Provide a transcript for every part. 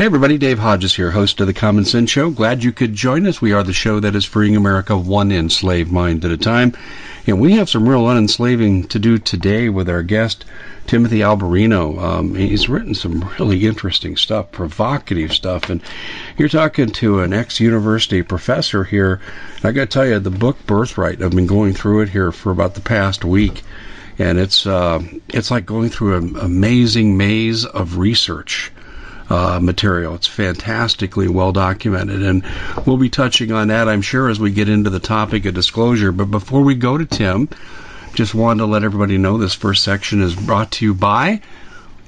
Hey everybody, Dave Hodges here, host of the Common Sense Show. Glad you could join us. We are the show that is freeing America one enslaved mind at a time. And we have some real unenslaving to do today with our guest, Timothy Alberino. Um, he's written some really interesting stuff, provocative stuff. And you're talking to an ex-university professor here. I got to tell you, the book Birthright, I've been going through it here for about the past week. And it's uh, it's like going through an amazing maze of research uh, material. It's fantastically well documented, and we'll be touching on that, I'm sure, as we get into the topic of disclosure. But before we go to Tim, just wanted to let everybody know this first section is brought to you by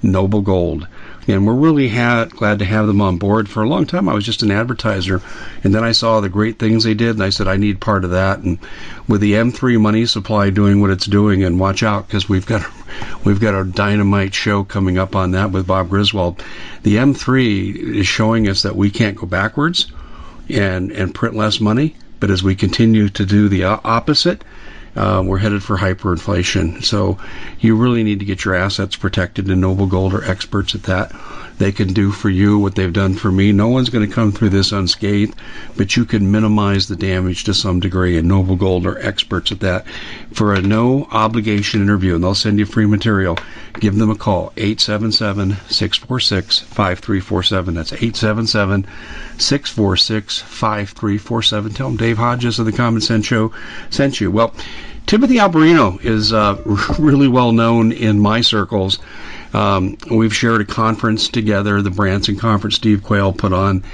Noble Gold and we're really ha- glad to have them on board. For a long time, I was just an advertiser, and then I saw the great things they did, and I said I need part of that. And with the M3 money supply doing what it's doing, and watch out because we've got we've got a dynamite show coming up on that with Bob Griswold. The M3 is showing us that we can't go backwards and and print less money, but as we continue to do the opposite uh, we're headed for hyperinflation. So you really need to get your assets protected, and Noble Gold are experts at that. They can do for you what they've done for me. No one's going to come through this unscathed, but you can minimize the damage to some degree, and Noble Gold are experts at that. For a no obligation interview, and they'll send you free material, give them a call 877 646 5347. That's 877 646 5347. Tell them Dave Hodges of the Common Sense Show sent you. Well, Timothy Alberino is uh, really well known in my circles. Um, we've shared a conference together, the Branson Conference Steve Quayle put on.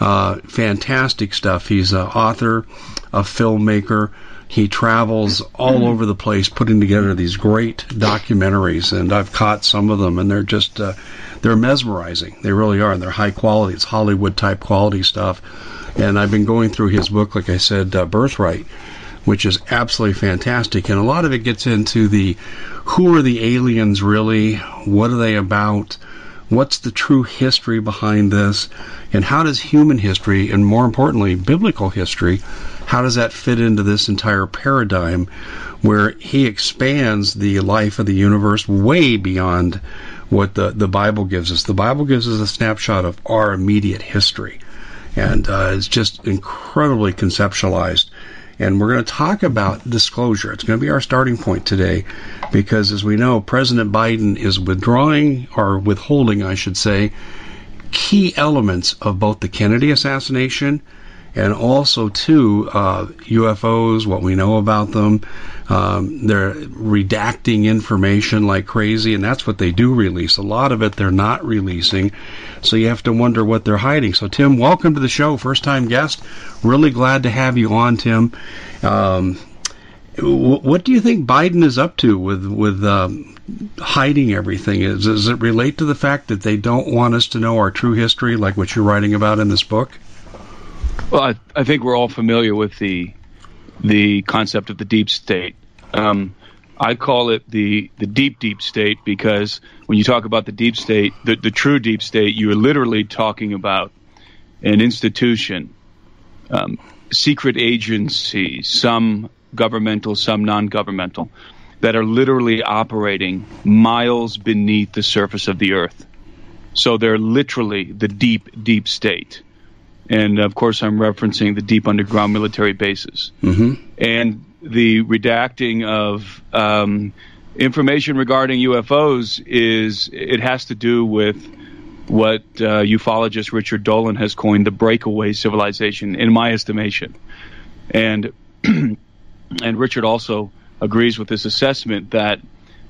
Uh, fantastic stuff. He's an author, a filmmaker. He travels all over the place putting together these great documentaries, and I've caught some of them, and they're just uh, they're mesmerizing. They really are, and they're high quality. It's Hollywood type quality stuff. And I've been going through his book, like I said, uh, Birthright, which is absolutely fantastic. And a lot of it gets into the who are the aliens really? What are they about? What's the true history behind this? And how does human history, and more importantly, biblical history, how does that fit into this entire paradigm where he expands the life of the universe way beyond what the, the Bible gives us. The Bible gives us a snapshot of our immediate history, and uh, it's just incredibly conceptualized. And we're going to talk about disclosure. It's going to be our starting point today because, as we know, President Biden is withdrawing or withholding, I should say, key elements of both the Kennedy assassination and also too uh, UFOs, what we know about them. Um, they're redacting information like crazy, and that's what they do release. A lot of it they're not releasing, so you have to wonder what they're hiding. So, Tim, welcome to the show, first time guest. Really glad to have you on, Tim. Um, what do you think Biden is up to with with um, hiding everything? Is, does it relate to the fact that they don't want us to know our true history, like what you're writing about in this book? Well, I, I think we're all familiar with the the concept of the deep state. Um, I call it the the deep deep state because when you talk about the deep state, the, the true deep state, you are literally talking about an institution, um, secret agencies, some governmental, some non-governmental, that are literally operating miles beneath the surface of the earth. So they're literally the deep deep state and of course I'm referencing the deep underground military bases. Mm-hmm. And the redacting of um, information regarding UFOs is it has to do with what uh, ufologist Richard Dolan has coined the breakaway civilization, in my estimation, and and Richard also agrees with this assessment that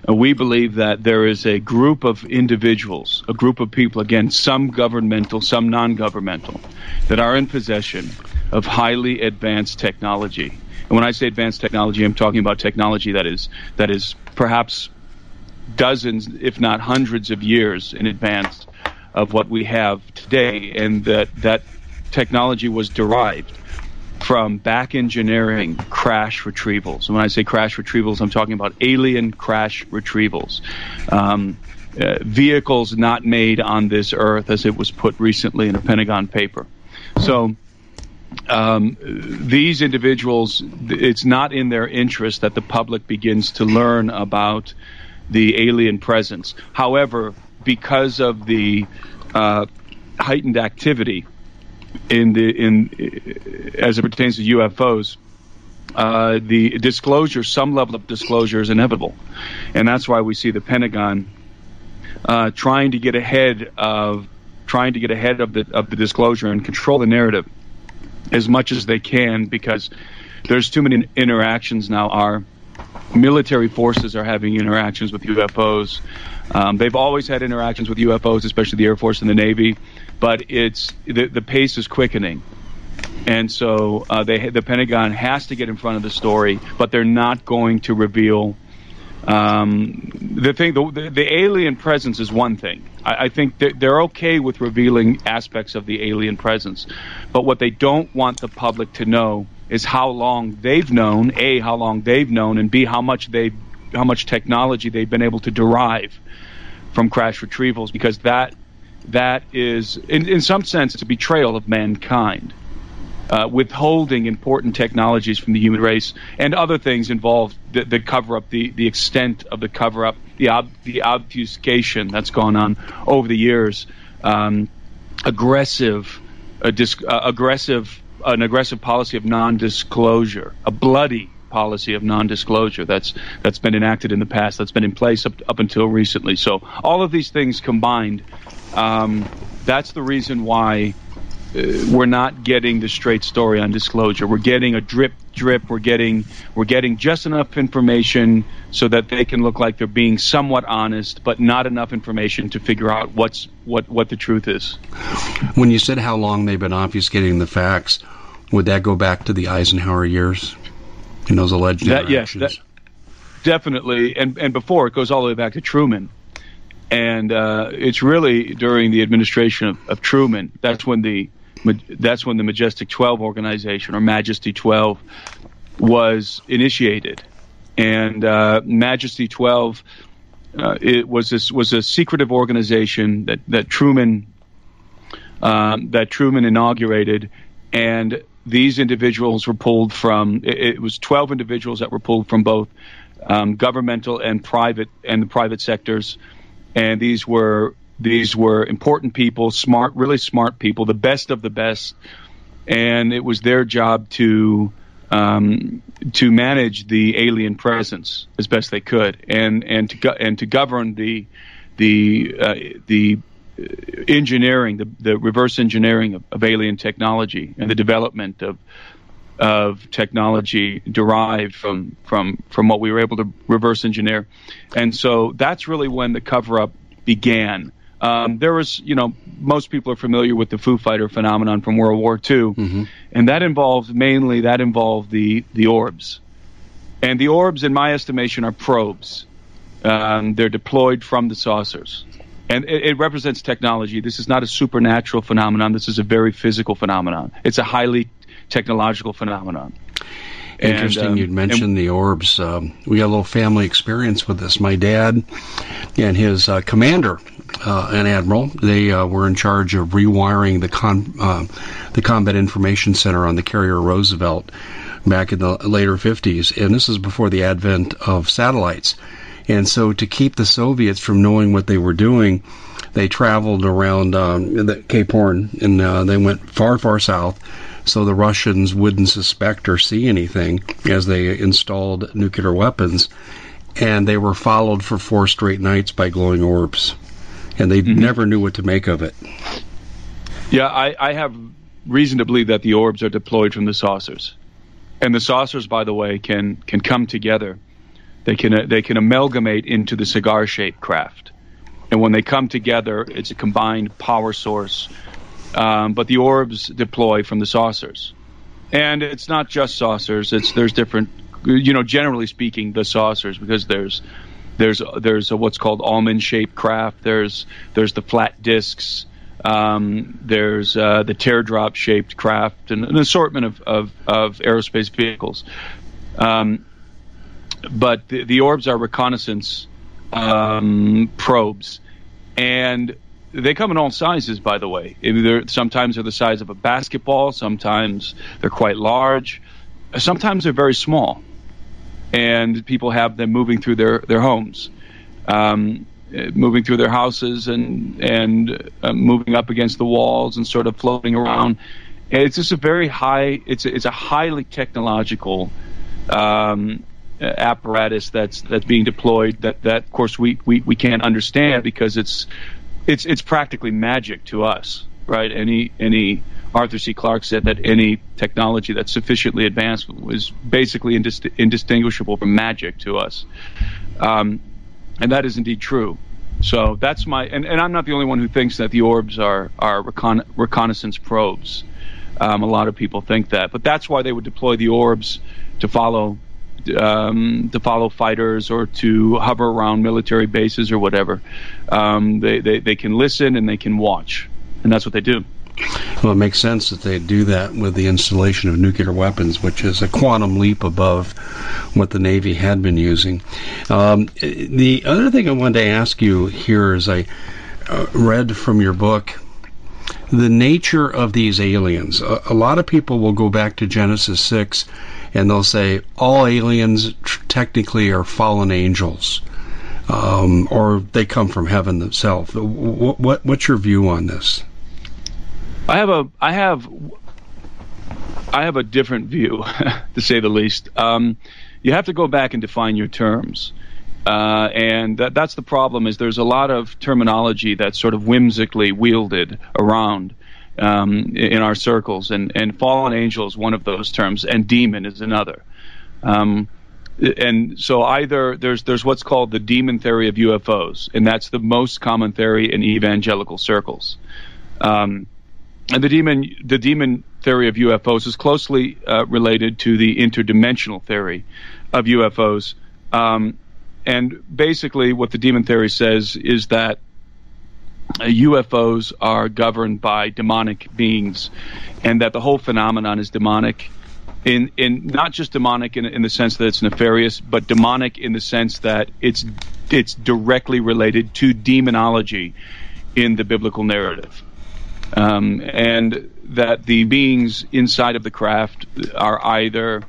we believe that there is a group of individuals, a group of people, again, some governmental, some non governmental, that are in possession of highly advanced technology. And when I say advanced technology, I'm talking about technology that is that is perhaps dozens, if not hundreds of years in advance of what we have today, and that that technology was derived from back engineering crash retrievals. And when I say crash retrievals, I'm talking about alien crash retrievals. Um, uh, vehicles not made on this earth, as it was put recently in a Pentagon paper. So, um, these individuals, it's not in their interest that the public begins to learn about the alien presence. However, because of the uh, heightened activity in the in as it pertains to UFOs, uh, the disclosure, some level of disclosure, is inevitable, and that's why we see the Pentagon uh, trying to get ahead of trying to get ahead of the of the disclosure and control the narrative as much as they can because there's too many interactions now. Our military forces are having interactions with UFOs. Um, they've always had interactions with UFOs, especially the Air Force and the Navy but it's the, the pace is quickening. And so uh, they, the Pentagon has to get in front of the story, but they're not going to reveal um, the thing. The, the, alien presence is one thing. I, I think they're, they're okay with revealing aspects of the alien presence, but what they don't want the public to know is how long they've known. A, how long they've known, and B, how much they, how much technology they've been able to derive from crash retrievals, because that that is, in, in some sense, it's a betrayal of mankind. Uh, withholding important technologies from the human race and other things involved that, that cover up the, the extent of the cover up, the, ob, the obfuscation that's gone on over the years, um, aggressive, dis, uh, aggressive, an aggressive policy of non-disclosure, a bloody policy of non-disclosure that's that's been enacted in the past, that's been in place up, up until recently. So all of these things combined um, that's the reason why uh, we're not getting the straight story on disclosure. We're getting a drip drip. We're getting we're getting just enough information so that they can look like they're being somewhat honest, but not enough information to figure out what's what what the truth is. When you said how long they've been obfuscating the facts, would that go back to the Eisenhower years in those alleged that, interactions? Yes, that, definitely. And and before it goes all the way back to Truman and uh, it's really during the administration of, of, Truman that's when the that's when the Majestic 12 organization or Majesty 12 was initiated, and uh, Majesty 12 uh, it was this was a secretive organization that that Truman um, that Truman inaugurated, and these individuals were pulled from it, it was 12 individuals that were pulled from both um, governmental and private and the private sectors. And these were these were important people, smart, really smart people, the best of the best, and it was their job to um, to manage the alien presence as best they could, and and to go- and to govern the the uh, the engineering, the, the reverse engineering of, of, alien technology and the development of of technology derived from from from what we were able to reverse engineer, and so that's really when the cover up began. Um, there was, you know, most people are familiar with the Foo Fighter phenomenon from World War II, mm-hmm. and that involved mainly that involved the the orbs, and the orbs, in my estimation, are probes. Um, they're deployed from the saucers, and it, it, represents technology. This is not a supernatural phenomenon. This is a very physical phenomenon. It's a highly technological phenomenon. Interesting, and, um, you'd mentioned the orbs. Um, we had a little family experience with this. My dad and his uh, commander, uh, an admiral, they uh, were in charge of rewiring the con- uh, the Combat Information Center on the carrier Roosevelt back in the later 50s, and this is before the advent of satellites. And so, to keep the Soviets from knowing what they were doing, they traveled around um, the Cape Horn, and uh, they went far, far south so the Russians wouldn't suspect or see anything as they installed nuclear weapons. And they were followed for four straight nights by glowing orbs. And they mm-hmm. never knew what to make of it. Yeah, I, I have reason to believe that the orbs are deployed from the saucers. And the saucers, by the way, can, can come together. They can, uh, they can amalgamate into the cigar shaped craft. And when they come together, it's a combined power source um, but the orbs deploy from the saucers, and it's not just saucers. It's there's different, you know, generally speaking, the saucers because there's there's there's a, what's called almond shaped craft. There's there's the flat discs. Um, there's uh, the teardrop shaped craft and an assortment of, of, of aerospace vehicles. Um, but the, the, orbs are reconnaissance um, probes. And they come in all sizes, by the way. They're, sometimes they're the size of a basketball. Sometimes they're quite large. Sometimes they're very small, and people have them moving through their their homes, um, moving through their houses, and and uh, moving up against the walls and sort of floating around. And it's just a very high. It's a, it's a highly technological. Um, apparatus that's that's being deployed that that of course we, we, we can't understand because it's it's it's practically magic to us, right? Any any Arthur C. Clarke said that any technology that's sufficiently advanced was basically indist- indistinguishable from magic to us, um, and that is indeed true. So that's my and, and I'm not the only one who thinks that the orbs are are recon- reconnaissance probes. Um, a lot of people think that, but that's why they would deploy the orbs to follow um, to follow fighters or to hover around military bases or whatever. Um, they, they, they can listen and they can watch, and that's what they do. Well, it makes sense that they do that with the installation of nuclear weapons, which is a quantum leap above what the Navy had been using. Um, the other thing I wanted to ask you here is I uh, read from your book the nature of these aliens. A, a lot of people will go back to Genesis 6 and they'll say all aliens tr- technically are fallen angels, um, or they come from heaven themselves. What, what, what's your view on this? I have a I have I have a different view, to say the least. Um, you have to go back and define your terms. Uh, and that, that's the problem is there's a lot of terminology that's sort of whimsically wielded around um, in our circles, and, and fallen angel is one of those terms, and demon is another. Um, and so either there's there's what's called the demon theory of UFOs, and that's the most common theory in evangelical circles. Um, and the demon the demon theory of UFOs is closely uh, related to the interdimensional theory of UFOs. Um, and basically, what the demon theory says is that UFOs are governed by demonic beings, and that the whole phenomenon is demonic. In, in not just demonic in, in the sense that it's nefarious, but demonic in the sense that it's it's directly related to demonology in the biblical narrative, um, and that the beings inside of the craft are either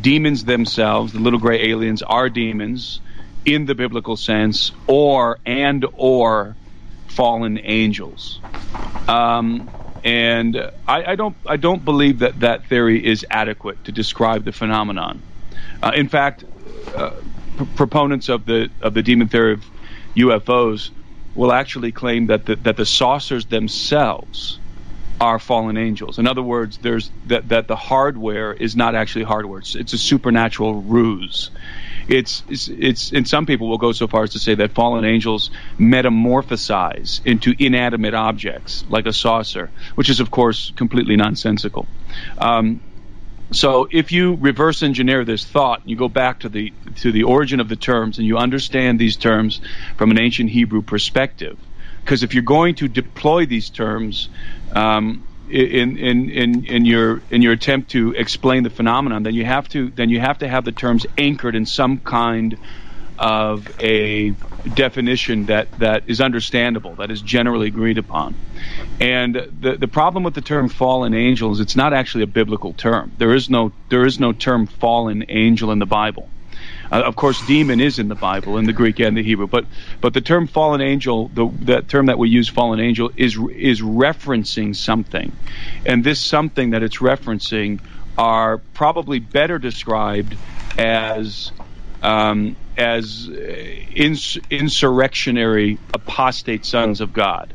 demons themselves, the little gray aliens are demons in the biblical sense, or and or fallen angels. Um, and I, I, don't I don't believe that that theory is adequate to describe the phenomenon. Uh, in fact, uh, proponents of the of the demon theory of UFOs will actually claim that the, that the saucers themselves are fallen angels. In other words, there's that, that the hardware is not actually hardware. It's, it's a supernatural ruse. It's, it's, it's, and some people will go so far as to say that fallen angels metamorphosize into inanimate objects like a saucer, which is of course completely nonsensical. Um, so if you reverse engineer this thought, you go back to the to the origin of the terms, and you understand these terms from an ancient Hebrew perspective, because if you're going to deploy these terms um, in, in, in, in your in your attempt to explain the phenomenon, then you have to then you have to have the terms anchored in some kind of a definition that, that is understandable, that is generally agreed upon. And the, the problem with the term fallen angel is it's not actually a biblical term. There is no, there is no term fallen angel in the Bible. Uh, of course, demon is in the Bible, in the Greek and the Hebrew, but but the term fallen angel, the that term that we use, fallen angel, is is referencing something, and this something that it's referencing are probably better described as um, as ins- insurrectionary apostate sons of God.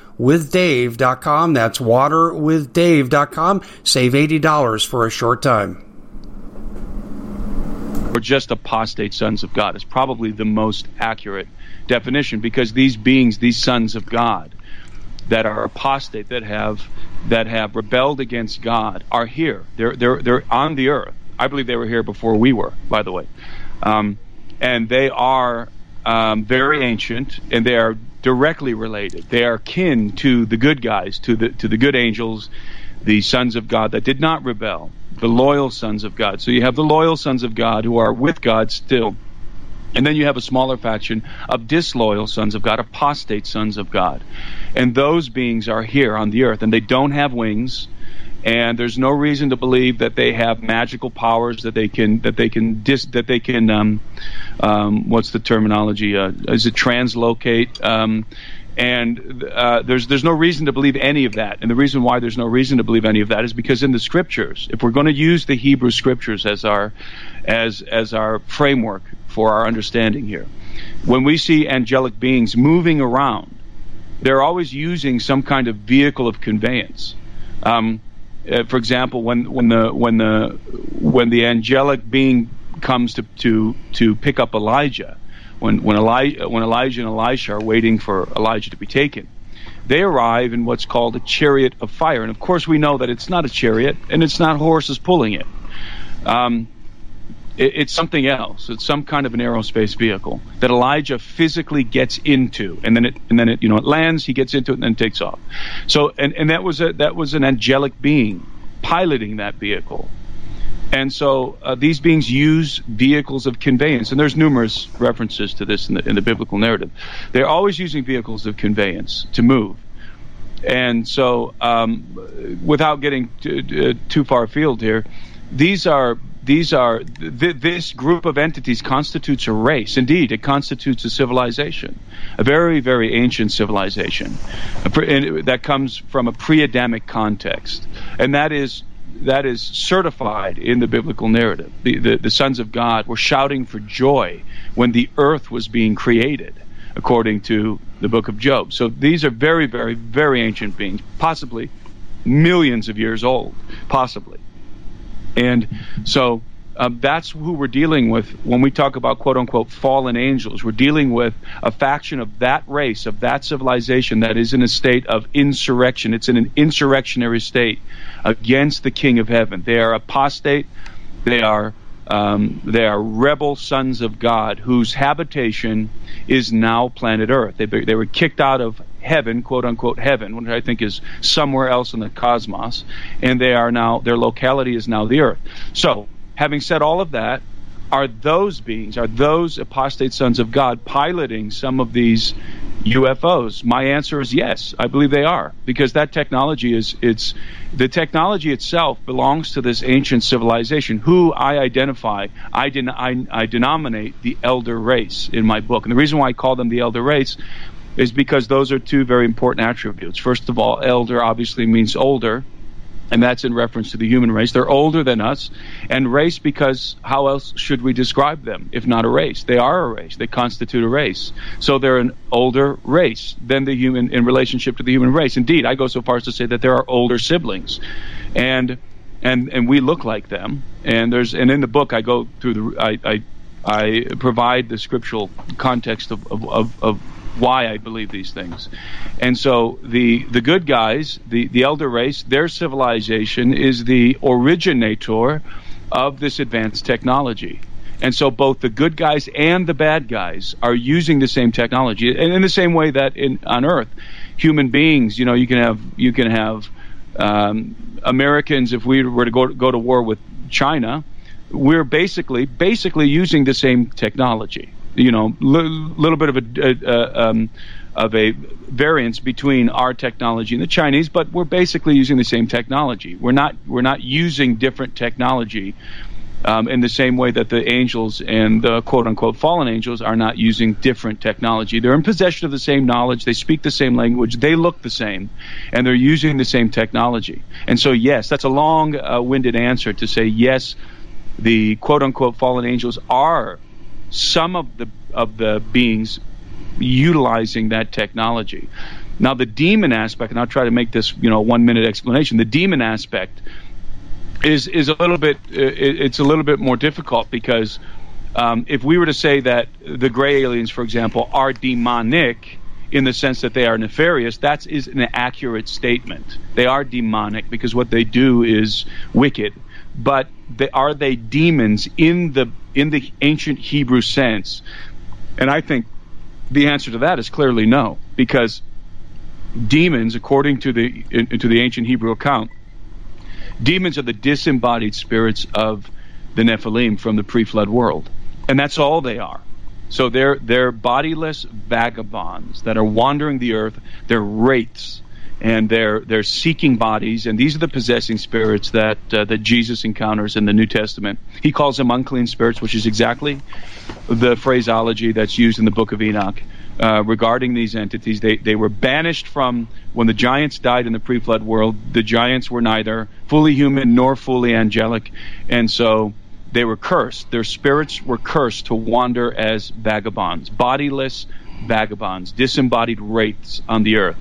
waterwithdave.com. That's waterwithdave.com. Save $80 for a short time. Or just apostate sons of God is probably the most accurate definition because these beings, these sons of God, that are apostate, that have that have rebelled against God, are here. They're they're they're on the earth. I believe they were here before we were, by the way, um, and they are um, very ancient, and they are directly related. They are kin to the good guys, to the to the good angels, the sons of God that did not rebel, the loyal sons of God. So you have the loyal sons of God who are with God still. And then you have a smaller faction of disloyal sons of God, apostate sons of God. And those beings are here on the earth, and they don't have wings and there's no reason to believe that they have magical powers that they can that they can dis, that they can um, um, what's the terminology uh, is it translocate um, and uh, there's there's no reason to believe any of that and the reason why there's no reason to believe any of that is because in the scriptures if we're going to use the Hebrew scriptures as our as as our framework for our understanding here when we see angelic beings moving around they're always using some kind of vehicle of conveyance. Um, uh, for example, when when the when the when the angelic being comes to to to pick up Elijah, when when Elijah when Elijah and Elisha are waiting for Elijah to be taken, they arrive in what's called a chariot of fire, and of course we know that it's not a chariot and it's not horses pulling it. Um, it, it's something else. It's some kind of an aerospace vehicle that Elijah physically gets into, and then it and then it you know it lands. He gets into it and then takes off. So and and that was a that was an angelic being piloting that vehicle. And so uh, these beings use vehicles of conveyance, and there's numerous references to this in the, in the biblical narrative. They're always using vehicles of conveyance to move. And so, um, without getting too, uh, too far afield here, these are these are th- this group of entities constitutes a race. Indeed, it constitutes a civilization, a very very ancient civilization, pre- that comes from a pre-Adamic context, and that is that is certified in the biblical narrative. The, the, the sons of God were shouting for joy when the earth was being created, according to the book of Job. So these are very very very ancient beings, possibly millions of years old, possibly. And so um, that's who we're dealing with when we talk about quote unquote fallen angels. We're dealing with a faction of that race, of that civilization that is in a state of insurrection. It's in an insurrectionary state against the King of Heaven. They are apostate. They are um, they are rebel sons of God whose habitation is now planet Earth. They, they were kicked out of heaven, quote unquote heaven, which I think is somewhere else in the cosmos, and they are now their locality is now the Earth. So, having said all of that, are those beings, are those apostate sons of God piloting some of these UFOs? My answer is yes. I believe they are because that technology is it's the technology itself belongs to this ancient civilization who I identify I, den- I, I denominate the elder race in my book. And the reason why I call them the elder race is because those are two very important attributes. First of all, elder obviously means older and that's in reference to the human race. They're older than us, and race because how else should we describe them if not a race? They are a race. They constitute a race. So they're an older race than the human in relationship to the human race. Indeed, I go so far as to say that there are older siblings, and and and we look like them. And there's and in the book I go through the I I, I provide the scriptural context of, of, of, of why I believe these things. And so the the good guys, the the elder race, their civilization is the originator of this advanced technology. And so both the good guys and the bad guys are using the same technology. And in the same way that in on Earth, human beings, you know, you can have you can have um, Americans if we were to go go to war with China, we're basically basically using the same technology you know, a little bit of a, uh, um, of a variance between our technology and the Chinese, but we're basically using the same technology. We're not we're not using different technology um, in the same way that the angels and the quote unquote fallen angels are not using different technology. They're in possession of the same knowledge, they speak the same language, they look the same, and they're using the same technology. And so, yes, that's a long uh, winded answer to say yes, the quote unquote fallen angels are some of the of the beings utilizing that technology. Now, the demon aspect, and I'll try to make this you know one minute explanation. The demon aspect is is a little bit it's a little bit more difficult because um, if we were to say that the gray aliens, for example, are demonic in the sense that they are nefarious, that is an accurate statement. They are demonic because what they do is wicked but they, are they demons in the in the ancient Hebrew sense? And I think the answer to that is clearly no, because demons, according to the to the ancient Hebrew account, demons are the disembodied spirits of the Nephilim from the pre-flood world, and that's all they are. So they're they're bodiless vagabonds that are wandering the earth. They're wraiths and they're they're seeking bodies, and these are the possessing spirits that uh, that Jesus encounters in the New Testament. He calls them unclean spirits, which is exactly the phraseology that's used in the Book of Enoch. Uh, regarding these entities, they, they were banished from when the giants died in the pre flood world. The giants were neither fully human nor fully angelic, and so they were cursed. Their spirits were cursed to wander as vagabonds, bodiless vagabonds, disembodied wraiths on the earth,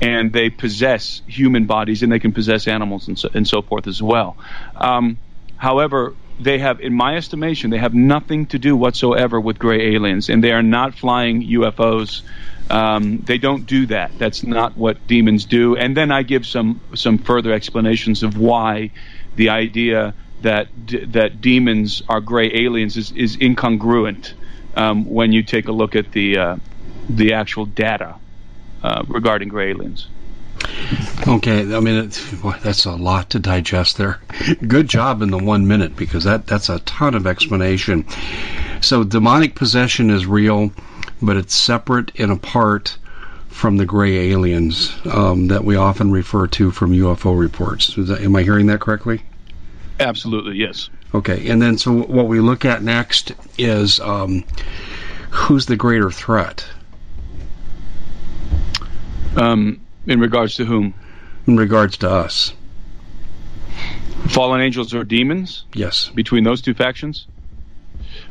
and they possess human bodies and they can possess animals and so, and so forth as well. Um, however, they have, in my estimation, they have nothing to do whatsoever with gray aliens, and they are not flying UFOs. Um, they don't do that. That's not what demons do. And then I give some some further explanations of why the idea that that demons are gray aliens is, is incongruent um, when you take a look at the uh, the actual data uh, regarding gray aliens. Okay, I mean boy, that's a lot to digest there. Good job in the one minute because that that's a ton of explanation. So demonic possession is real but it's separate and apart from the gray aliens um, that we often refer to from UFO reports. That, am I hearing that correctly? Absolutely, yes. Okay, and then so what we look at next is um, who's the greater threat? Um, in regards to whom? In regards to us. Fallen angels or demons? Yes. Between those two factions?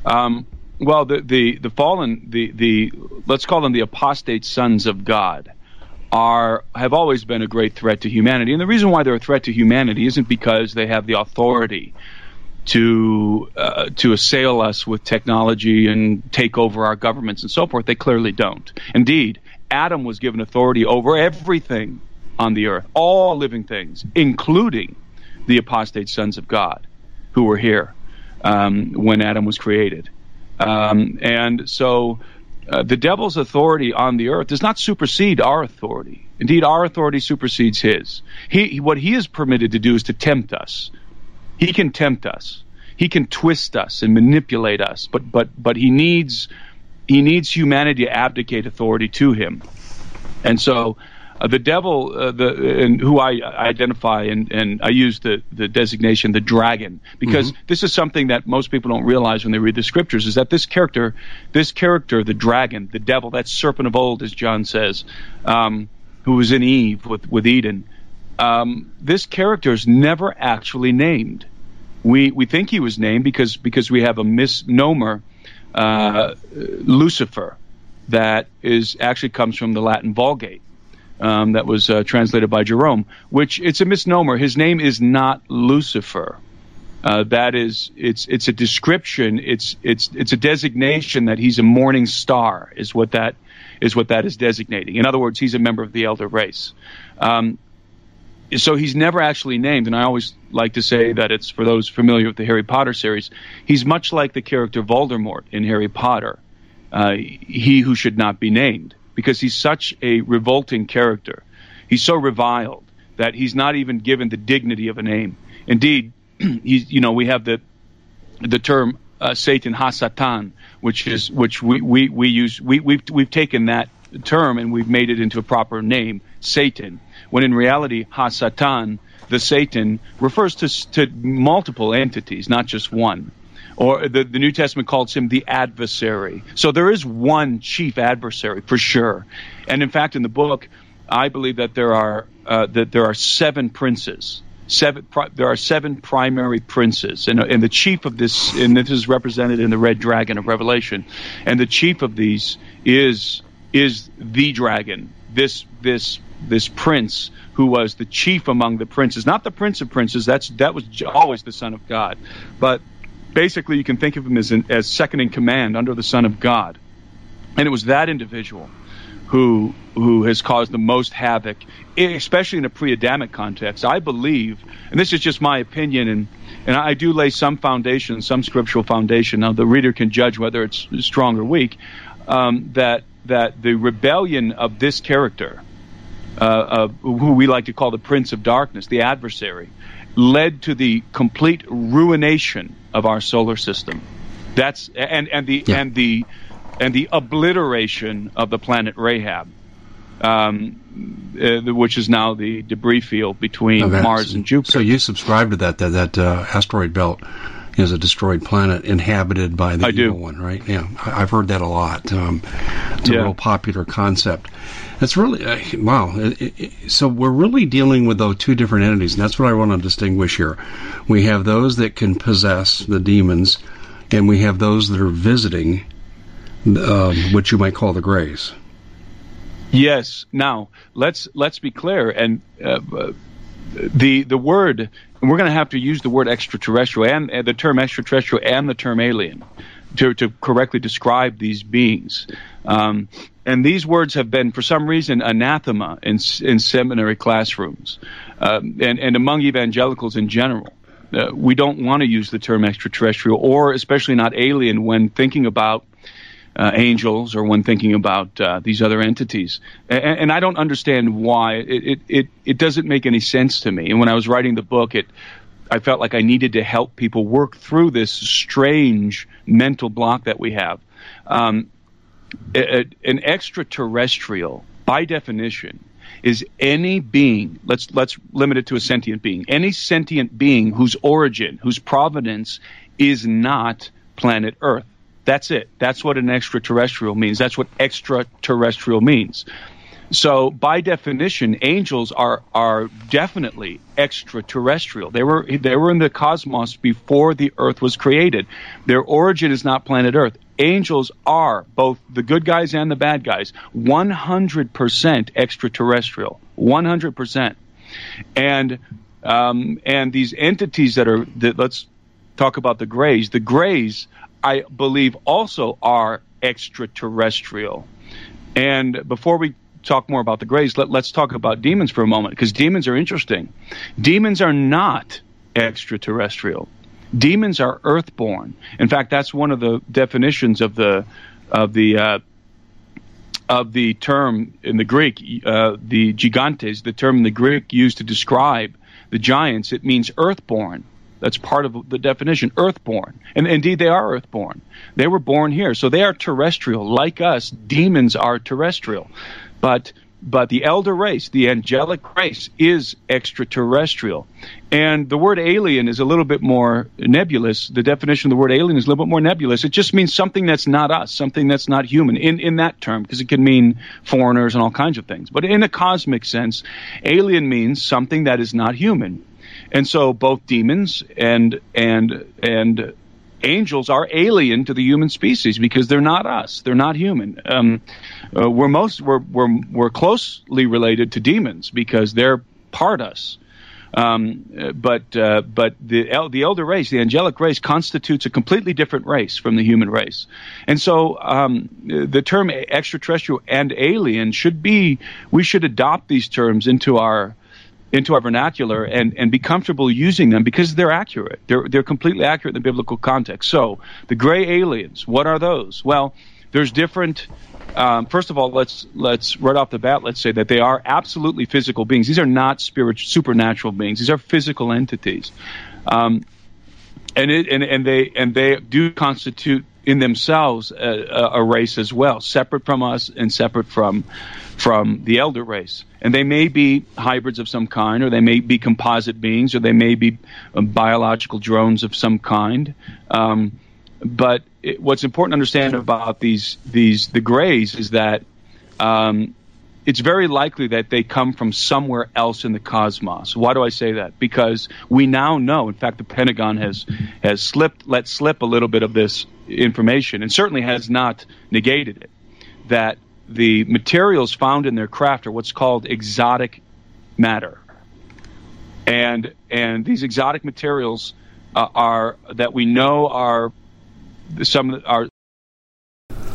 Um, well, the, the, the fallen, the, the, let's call them the apostate sons of God, are, have always been a great threat to humanity. And the reason why they're a threat to humanity isn't because they have the authority to, uh, to assail us with technology and take over our governments and so forth. They clearly don't. Indeed, Adam was given authority over everything on the earth, all living things, including the apostate sons of God who were here um, when Adam was created. Um, and so uh, the devil's authority on the earth does not supersede our authority. Indeed, our authority supersedes his. He, what he is permitted to do is to tempt us. He can tempt us. He can twist us and manipulate us, but but but he needs he needs humanity to abdicate authority to him. And so uh, the devil, uh, the and who I identify and, and I use the, the designation the dragon because mm-hmm. this is something that most people don't realize when they read the scriptures is that this character, this character, the dragon, the devil, that serpent of old, as John says, um, who was in Eve with with Eden, um, this character is never actually named. We we think he was named because because we have a misnomer, uh, Lucifer, that is actually comes from the Latin Vulgate um, that was uh, translated by Jerome, which it's a misnomer. His name is not Lucifer. Uh, that is, it's it's a description. It's it's it's a designation that he's a morning star. Is what that is what that is designating. In other words, he's a member of the elder race. Um, so he's never actually named, and I always like to say that it's for those familiar with the Harry Potter series. He's much like the character Voldemort in Harry Potter, uh, he who should not be named because he's such a revolting character. He's so reviled that he's not even given the dignity of a name. Indeed, he's, you know, we have the the term uh, Satan Hasatan, which is which we, we, we use we, we've we've taken that term and we've made it into a proper name, Satan. When in reality, Hasatan, the Satan, refers to to multiple entities, not just one or the, the New Testament calls him the adversary. So there is one chief adversary for sure. And in fact, in the book, I believe that there are uh, that there are seven princes. Seven, pri- there are seven primary princes, and, and the chief of this, and this is represented in the red dragon of Revelation, and the chief of these is is the dragon. This this this prince who was the chief among the princes, not the prince of princes. That's that was always the son of God, but basically you can think of him as, in, as second in command under the Son of God. And it was that individual who who has caused the most havoc, especially in a pre-Adamic context. I believe, and this is just my opinion, and and I do lay some foundation, some scriptural foundation. Now the reader can judge whether it's strong or weak. Um, that that the rebellion of this character, uh, who we like to call the Prince of Darkness, the adversary, led to the complete ruination of our solar system. That's and and the yeah. and the and the obliteration of the planet Rahab, um, uh, which is now the debris field between. Mars and Jupiter. So you subscribe to that that, that uh, asteroid belt is a destroyed planet inhabited by the I evil do. one, right? Yeah, I've heard that a lot. Um, it's yeah. a real popular concept. It's really uh, wow. It, it, so we're really dealing with those two different entities, and that's what I want to distinguish here. We have those that can possess the demons, and we have those that are visiting um, what you might call the Greys. Yes. Now let's let's be clear, and uh, the the word and we're going to have to use the word extraterrestrial and uh, the term extraterrestrial and the term alien to to correctly describe these beings. Um, and these words have been, for some reason, anathema in in seminary classrooms um, and and among evangelicals in general. Uh, we don't want to use the term extraterrestrial or especially not alien when thinking about uh, angels or when thinking about uh, these other entities. And, and, I don't understand why. It, it, it, it, doesn't make any sense to me. And when I was writing the book, it, I felt like I needed to help people work through this strange mental block that we have. Um, a, an extraterrestrial, by definition, is any being. Let's let's limit it to a sentient being. Any sentient being whose origin, whose provenance, is not planet Earth. That's it. That's what an extraterrestrial means. That's what extraterrestrial means. So, by definition, angels are are definitely extraterrestrial. They were they were in the cosmos before the Earth was created. Their origin is not planet Earth. Angels are both the good guys and the bad guys, 100% extraterrestrial, 100%. And um, and these entities that are that let's talk about the Greys. The Greys I believe also are extraterrestrial. And before we talk more about the Greys, let, us talk about demons for a moment because demons are interesting. Demons are not extraterrestrial. Demons are earthborn. In fact, that's one of the definitions of the of the uh, of the term in the Greek, uh, the gigantes, the term in the Greek used to describe the giants. It means earthborn. That's part of the definition, earthborn. And indeed, they are earthborn. They were born here. So they are terrestrial. Like us, demons are terrestrial. But but the elder race, the angelic race, is extraterrestrial. And the word alien is a little bit more nebulous. The definition of the word alien is a little bit more nebulous. It just means something that's not us, something that's not human in, in that term, because it can mean foreigners and all kinds of things. But in a cosmic sense, alien means something that is not human. And so both demons and and and angels are alien to the human species because they're not us. They're not human. Um, uh, we're most we're, we're we're closely related to demons because they're part us. Um, but uh, but the el- the elder race, the angelic race, constitutes a completely different race from the human race, and so um, the term extraterrestrial and alien should be we should adopt these terms into our into our vernacular and, and be comfortable using them because they're accurate. They're, they're completely accurate in the biblical context. So, the gray aliens, what are those? Well, there's different. Um, first of all, let's let's right off the bat, let's say that they are absolutely physical beings. These are not spiritual, supernatural beings. These are physical entities, um, and it, and and they and they do constitute in themselves a, a, race as well, separate from us and separate from from the elder race. And they may be hybrids of some kind, or they may be composite beings, or they may be um, biological drones of some kind. Um, but it, what's important to understand about these these the grays is that um, it's very likely that they come from somewhere else in the cosmos. Why do I say that? Because we now know, in fact, the Pentagon has has slipped let slip a little bit of this information, and certainly has not negated it, that the materials found in their craft are what's called exotic matter, and and these exotic materials uh, are that we know are some are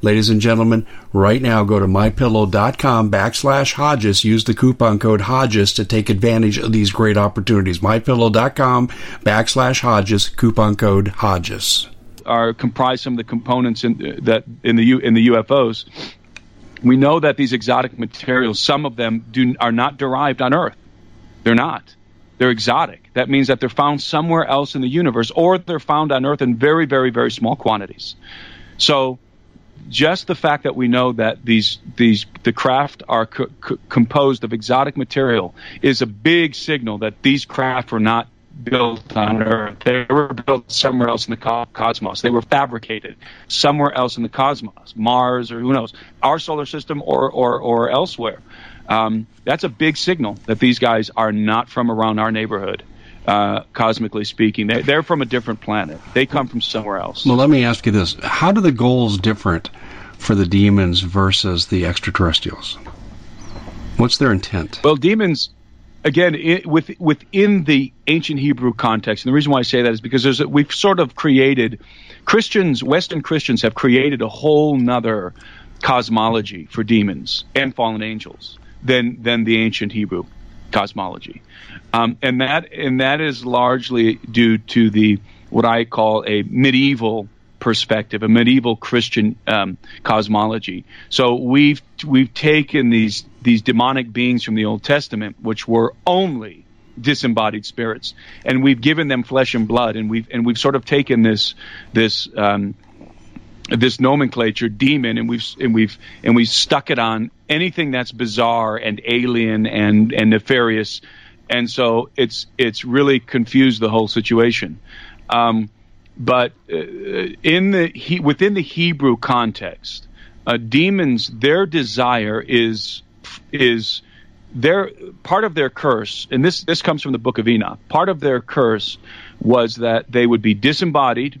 Ladies and gentlemen, right now go to mypillow.com backslash Hodges. Use the coupon code Hodges to take advantage of these great opportunities. Mypillow.com backslash Hodges, coupon code Hodges. Are comprise some of the components in that in the in the UFOs. We know that these exotic materials, some of them do are not derived on Earth. They're not. They're exotic. That means that they're found somewhere else in the universe, or they're found on Earth in very, very, very small quantities. So just the fact that we know that these these the craft are co- co- composed of exotic material is a big signal that these craft were not built on Earth. They were built somewhere else in the co- cosmos. They were fabricated somewhere else in the cosmos, Mars or who knows, our solar system or or, or elsewhere. Um, that's a big signal that these guys are not from around our neighborhood. Uh, cosmically speaking, they, they're from a different planet. They come from somewhere else. Well, let me ask you this: How do the goals different for the demons versus the extraterrestrials? What's their intent? Well, demons again, it, with, within the ancient Hebrew context, and the reason why I say that is because there's a, we've sort of created Christians, Western Christians have created a whole nother cosmology for demons and fallen angels than than the ancient Hebrew cosmology, um, and that and that is largely due to the what I call a medieval perspective, a medieval Christian um, cosmology. So we've we've taken these these demonic beings from the Old Testament, which were only disembodied spirits, and we've given them flesh and blood, and we've and we've sort of taken this this um, this nomenclature demon and we've and we've and we've stuck it on anything that's bizarre and alien and and nefarious and so it's it's really confused the whole situation um, but uh, in the he, within the Hebrew context, uh, demons their desire is is their part of their curse, and this this comes from the book of Enoch. Part of their curse was that they would be disembodied,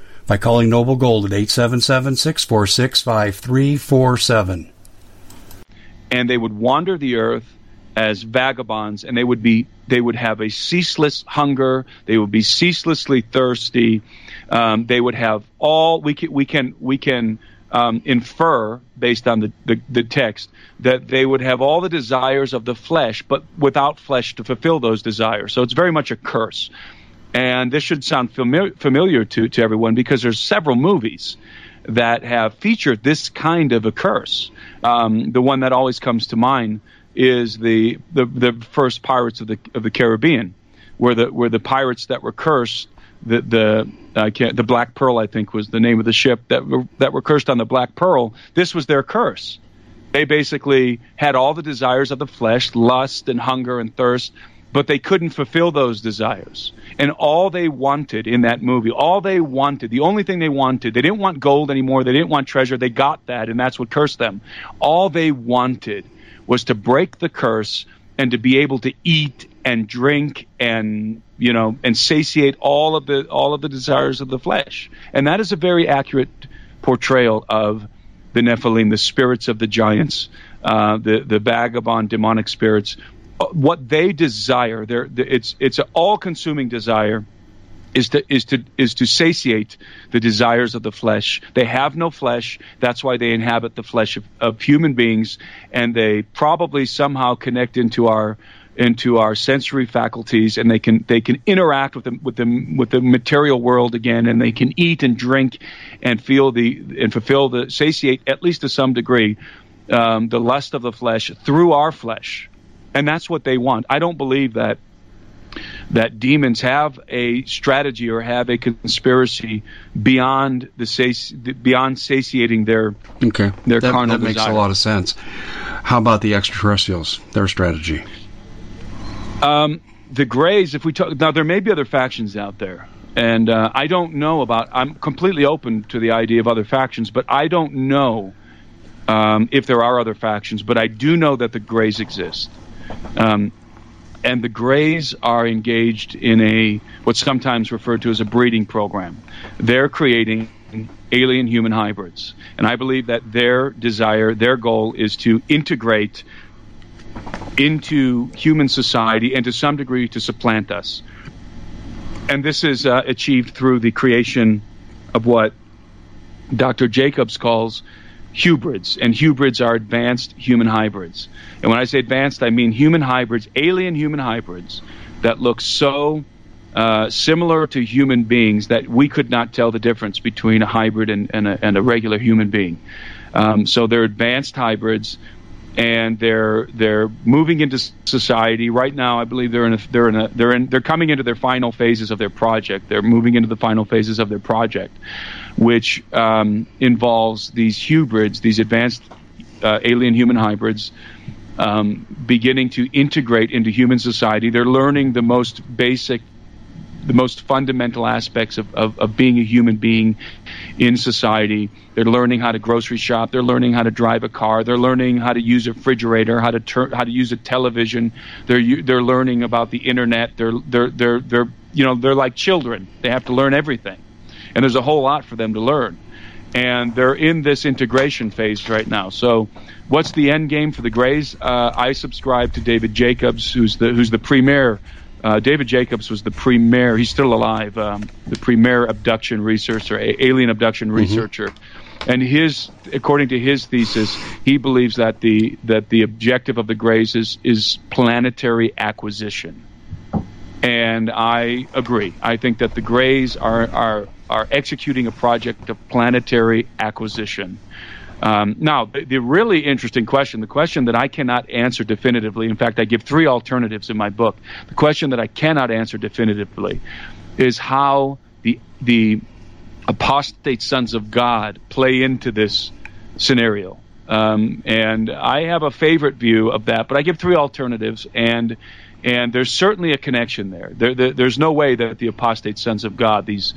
by calling Noble Gold at 877 646 5347. And they would wander the earth as vagabonds and they would be they would have a ceaseless hunger. They would be ceaselessly thirsty. Um, they would have all we can we can we can um, infer based on the, the, the, text that they would have all the desires of the flesh but without flesh to fulfill those desires. So it's very much a curse and this should sound familiar, familiar to, to everyone because there's several movies that have featured this kind of a curse. Um, the one that always comes to mind is the, the, the first Pirates of the of the Caribbean, where the where the pirates that were cursed, the the uh, the Black Pearl I think was the name of the ship that were, that were cursed on the Black Pearl. This was their curse. They basically had all the desires of the flesh, lust and hunger and thirst, but they couldn't fulfill those desires. And all they wanted in that movie, all they wanted, the only thing they wanted, they didn't want gold anymore, they didn't want treasure, they got that, and that's what cursed them. All they wanted was to break the curse and to be able to eat and drink and you know and satiate all of the all of the desires of the flesh and that is a very accurate portrayal of the Nephilim, the spirits of the giants, uh, the the vagabond demonic spirits what they desire, they it's it's an all-consuming desire, is to is to is to satiate the desires of the flesh. They have no flesh. That's why they inhabit the flesh of, of human beings, and they probably somehow connect into our into our sensory faculties, and they can they can interact with the with the with the material world again, and they can eat and drink, and feel the and fulfill the satiate at least to some degree um, the lust of the flesh through our flesh and that's what they want. I don't believe that that demons have a strategy or have a conspiracy beyond the beyond satiating their okay their that, carnal that makes desire. a lot of sense. How about the extraterrestrials? Their strategy. Um, the Greys, if we talk now, there may be other factions out there, and uh, I don't know about. I'm completely open to the idea of other factions, but I don't know um, if there are other factions. But I do know that the Greys exist. Um, and the Greys are engaged in a what's sometimes referred to as a breeding program. They're creating alien human hybrids, and I believe that their desire, their goal, is to integrate into human society and to some degree to supplant us. And this is uh, achieved through the creation of what Dr. Jacobs calls hubrids, and hubrids are advanced human hybrids. And when I say advanced, I mean human hybrids, alien human hybrids that look so uh, similar to human beings that we could not tell the difference between a hybrid and, and, a, and a, regular human being. Um, so they're advanced hybrids, and they're they're moving into society right now. I believe they're in a, they're in a, they're in they're coming into their final phases of their project. They're moving into the final phases of their project, which um, involves these hybrids, these advanced uh, alien human hybrids. Um, beginning to integrate into human society. They're learning the most basic the most fundamental aspects of, of, of, being a human being in society. They're learning how to grocery shop. They're learning how to drive a car. They're learning how to use a refrigerator, how to turn, how to use a television. They're they're learning about the internet. They're they're they're they're you know they're like children. They have to learn everything, and there's a whole lot for them to learn. And they're in this integration phase right now. So, what's the end game for the Greys? Uh, I subscribe to David Jacobs, who's the who's the premier uh, David Jacobs was the premier, he's still alive, um, the premier abduction researcher, alien abduction mm-hmm. researcher. And his, according to his thesis, he believes that the that the objective of the Greys is is planetary acquisition. And I agree. I think that the Greys are are are executing a project of planetary acquisition. Um, now, the, the, really interesting question, the question that I cannot answer definitively, in fact, I give three alternatives in my book. The question that I cannot answer definitively is how the, the apostate sons of God play into this scenario. Um, and I have a favorite view of that, but I give three alternatives, and and there's certainly a connection there. There, there. There's no way that the apostate sons of God, these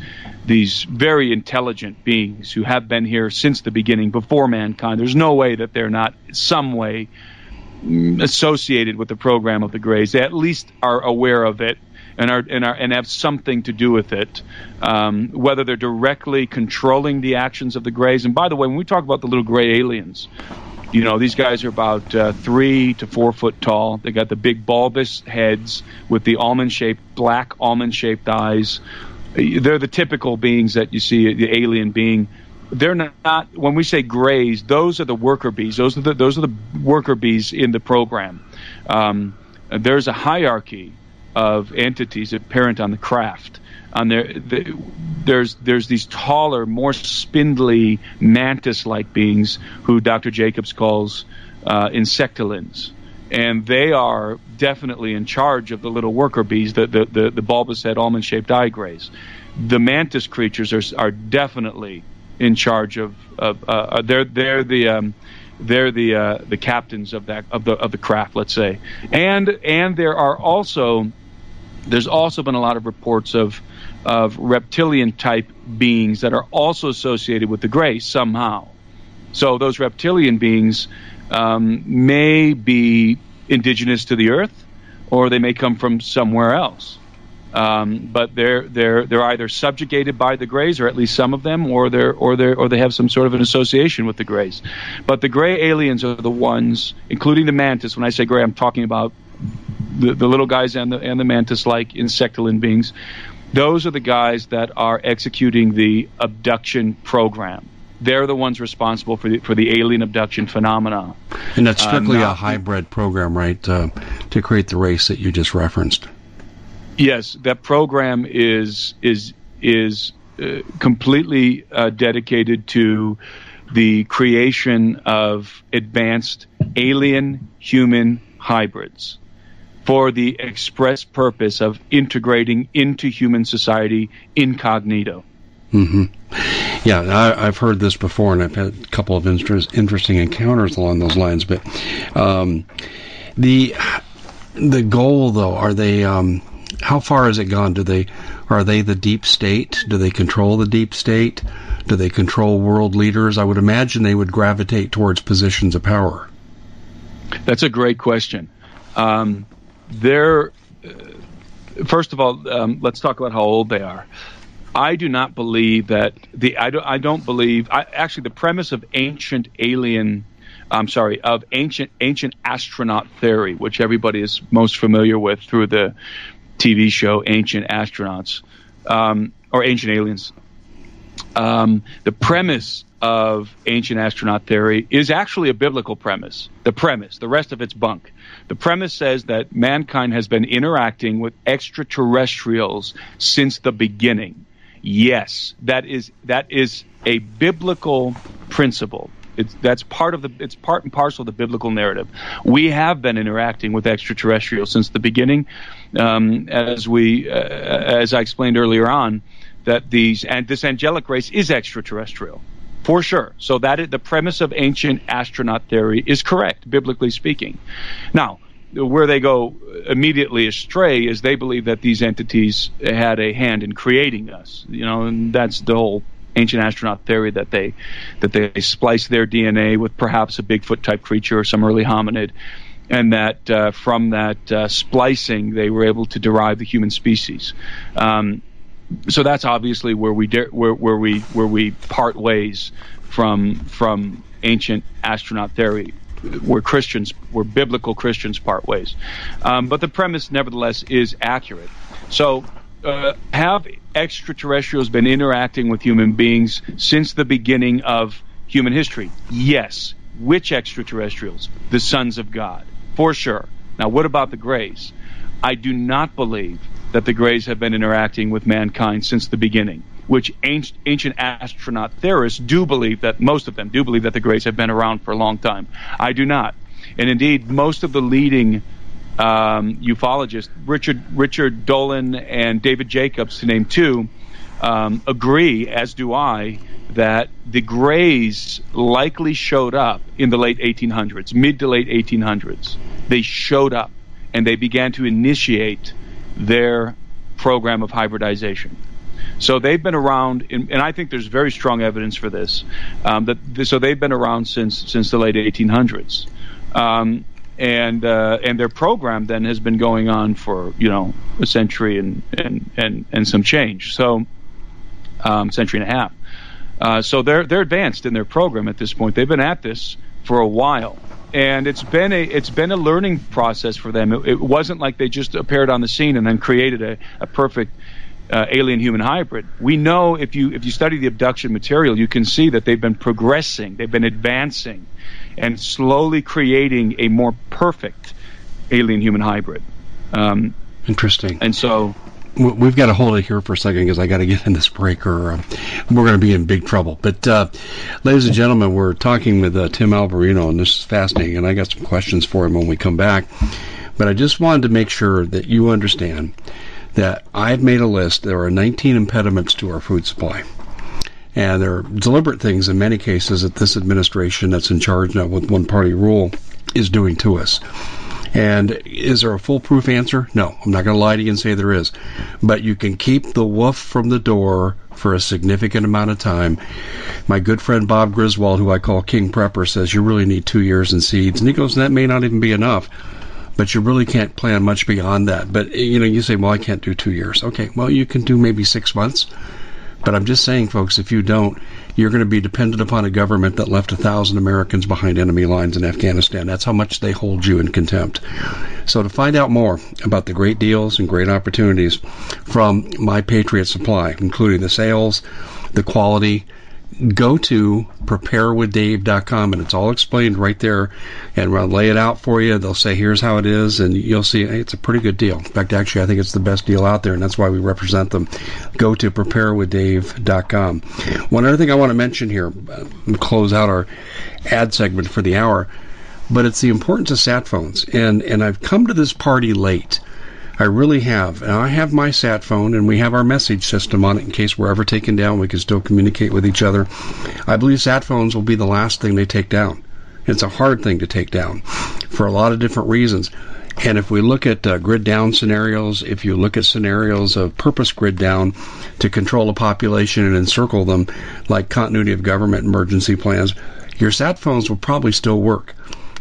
these very intelligent beings who have been here since the beginning, before mankind, there's no way that they're not some way associated with the program of the Greys. They at least are aware of it and are and are and have something to do with it. Um, whether they're directly controlling the actions of the Greys, and by the way, when we talk about the little gray aliens, you know, these guys are about uh, three to four foot tall. They got the big bulbous heads with the almond shaped, black almond shaped eyes. They're the typical beings that you see, the alien being. They're not, when we say grays, those are the worker bees. Those are the, those are the worker bees in the program. Um, there's a hierarchy of entities apparent on the craft on there. The, there's there's these taller, more spindly mantis-like beings who Dr. Jacobs calls uh, insectilins, and they are definitely in charge of the little worker bees, the the the, the bulbous head, almond-shaped eye grays. The mantis creatures are are definitely in charge of of uh, uh they're they're the um, they're the uh, the captains of that of the of the craft, let's say, and and there are also there's also been a lot of reports of of reptilian type beings that are also associated with the gray somehow. So those reptilian beings um, may be indigenous to the Earth, or they may come from somewhere else. Um, but they're they're they're either subjugated by the Greys, or at least some of them, or they're or they or they have some sort of an association with the Greys. But the Gray aliens are the ones, including the Mantis. When I say Gray, I'm talking about the, the little guys and the and the Mantis-like insectilin beings. Those are the guys that are executing the abduction program. They're the ones responsible for the, for the alien abduction phenomena. And that's strictly uh, a hybrid program, right, uh, to create the race that you just referenced. Yes, that program is is is uh, completely uh, dedicated to the creation of advanced alien human hybrids for the express purpose of integrating into human society incognito. Mm-hmm. Yeah, I, have heard this before, and I've had a couple of interest, interesting encounters along those lines. But um, the the goal, though, are they? Um, how far has it gone? Do they are they the deep state? Do they control the deep state? Do they control world leaders? I would imagine they would gravitate towards positions of power. That's a great question. Um, they're uh, first of all, um, let's talk about how old they are. I do not believe that the I don't I don't believe I, actually the premise of ancient alien I'm sorry of ancient ancient astronaut theory, which everybody is most familiar with through the TV show Ancient Astronauts um, or Ancient Aliens. Um, the premise of ancient astronaut theory is actually a biblical premise. The premise, the rest of it's bunk. The premise says that mankind has been interacting with extraterrestrials since the beginning. Yes, that is that is a biblical principle. It's, that's part of the it's part and parcel of the biblical narrative. We have been interacting with extraterrestrials since the beginning, um, as we uh, as I explained earlier on, that these and this angelic race is extraterrestrial. For sure. So that is, the premise of ancient astronaut theory is correct, biblically speaking. Now, where they go immediately astray is they believe that these entities had a hand in creating us. You know, and that's the whole ancient astronaut theory that they that they splice their DNA with perhaps a Bigfoot type creature or some early hominid, and that uh, from that uh, splicing they were able to derive the human species. Um, so that's obviously where we de- where, where we where we part ways from from ancient astronaut theory where Christians, where biblical Christians part ways. Um, but the premise, nevertheless, is accurate. So, uh, have extraterrestrials been interacting with human beings since the beginning of human history? Yes. Which extraterrestrials? The sons of God, for sure. Now, what about the Greys? I do not believe that the Greys have been interacting with mankind since the beginning, which ancient, ancient astronaut theorists do believe that, most of them do believe that the Greys have been around for a long time. I do not. And indeed, most of the leading um, ufologists, Richard, Richard Dolan and David Jacobs, to name two, um, agree, as do I, that the Greys likely showed up in the late 1800s, mid to late 1800s. They showed up and they began to initiate their program of hybridization. So they've been around, in, and I think there's very strong evidence for this. Um, that so they've been around since since the late 1800s, um, and uh, and their program then has been going on for you know a century and and and, and some change. So um, century and a half. Uh, so they're they're advanced in their program at this point. They've been at this for a while and it's been a it's been a learning process for them. It, it wasn't like they just appeared on the scene and then created a, a perfect uh, alien human hybrid. We know if you if you study the abduction material, you can see that they've been progressing, they've been advancing, and slowly creating a more perfect alien human hybrid. Um, Interesting. And so we've got to hold it here for a second because I got to get in this break, or uh, we're going to be in big trouble. But, uh, ladies and gentlemen, we're talking with uh, Tim Alberino, and this is fascinating. And I got some questions for him when we come back. But I just wanted to make sure that you understand that I've made a list. There are 19 impediments to our food supply. And there are deliberate things in many cases that this administration that's in charge now with one party rule is doing to us. And is there a foolproof answer? No, I'm not going to lie to you and say there is. But you can keep the wolf from the door for a significant amount of time. My good friend Bob Griswold, who I call King Prepper, says you really need two years in seeds. And he goes, that may not even be enough but you really can't plan much beyond that. But you know, you say, well, I can't do two years. Okay, well, you can do maybe six months. But I'm just saying, folks, if you don't, you're going to be dependent upon a government that left a thousand Americans behind enemy lines in Afghanistan. That's how much they hold you in contempt. So to find out more about the great deals and great opportunities from My Patriot Supply, including the sales, the quality, go to preparewithdave.com and it's all explained right there and we'll lay it out for you. They'll say, here's how it is, and you'll see hey, it's a pretty good deal. In fact, actually, I think it's the best deal out there, and that's why we represent them. Go to preparewithdave.com. One other thing I want to mention here, uh, close out our ad segment for the hour, but it's the importance of sat phones. And, and I've come to this party late. I really have. And I have my sat phone, and we have our message system on it in case we're ever taken down. We can still communicate with each other. I believe sat phones will be the last thing they take down. It's a hard thing to take down for a lot of different reasons. And if we look at uh, grid down scenarios, if you look at scenarios of purpose grid down to control a population and encircle them, like continuity of government emergency plans, your sat phones will probably still work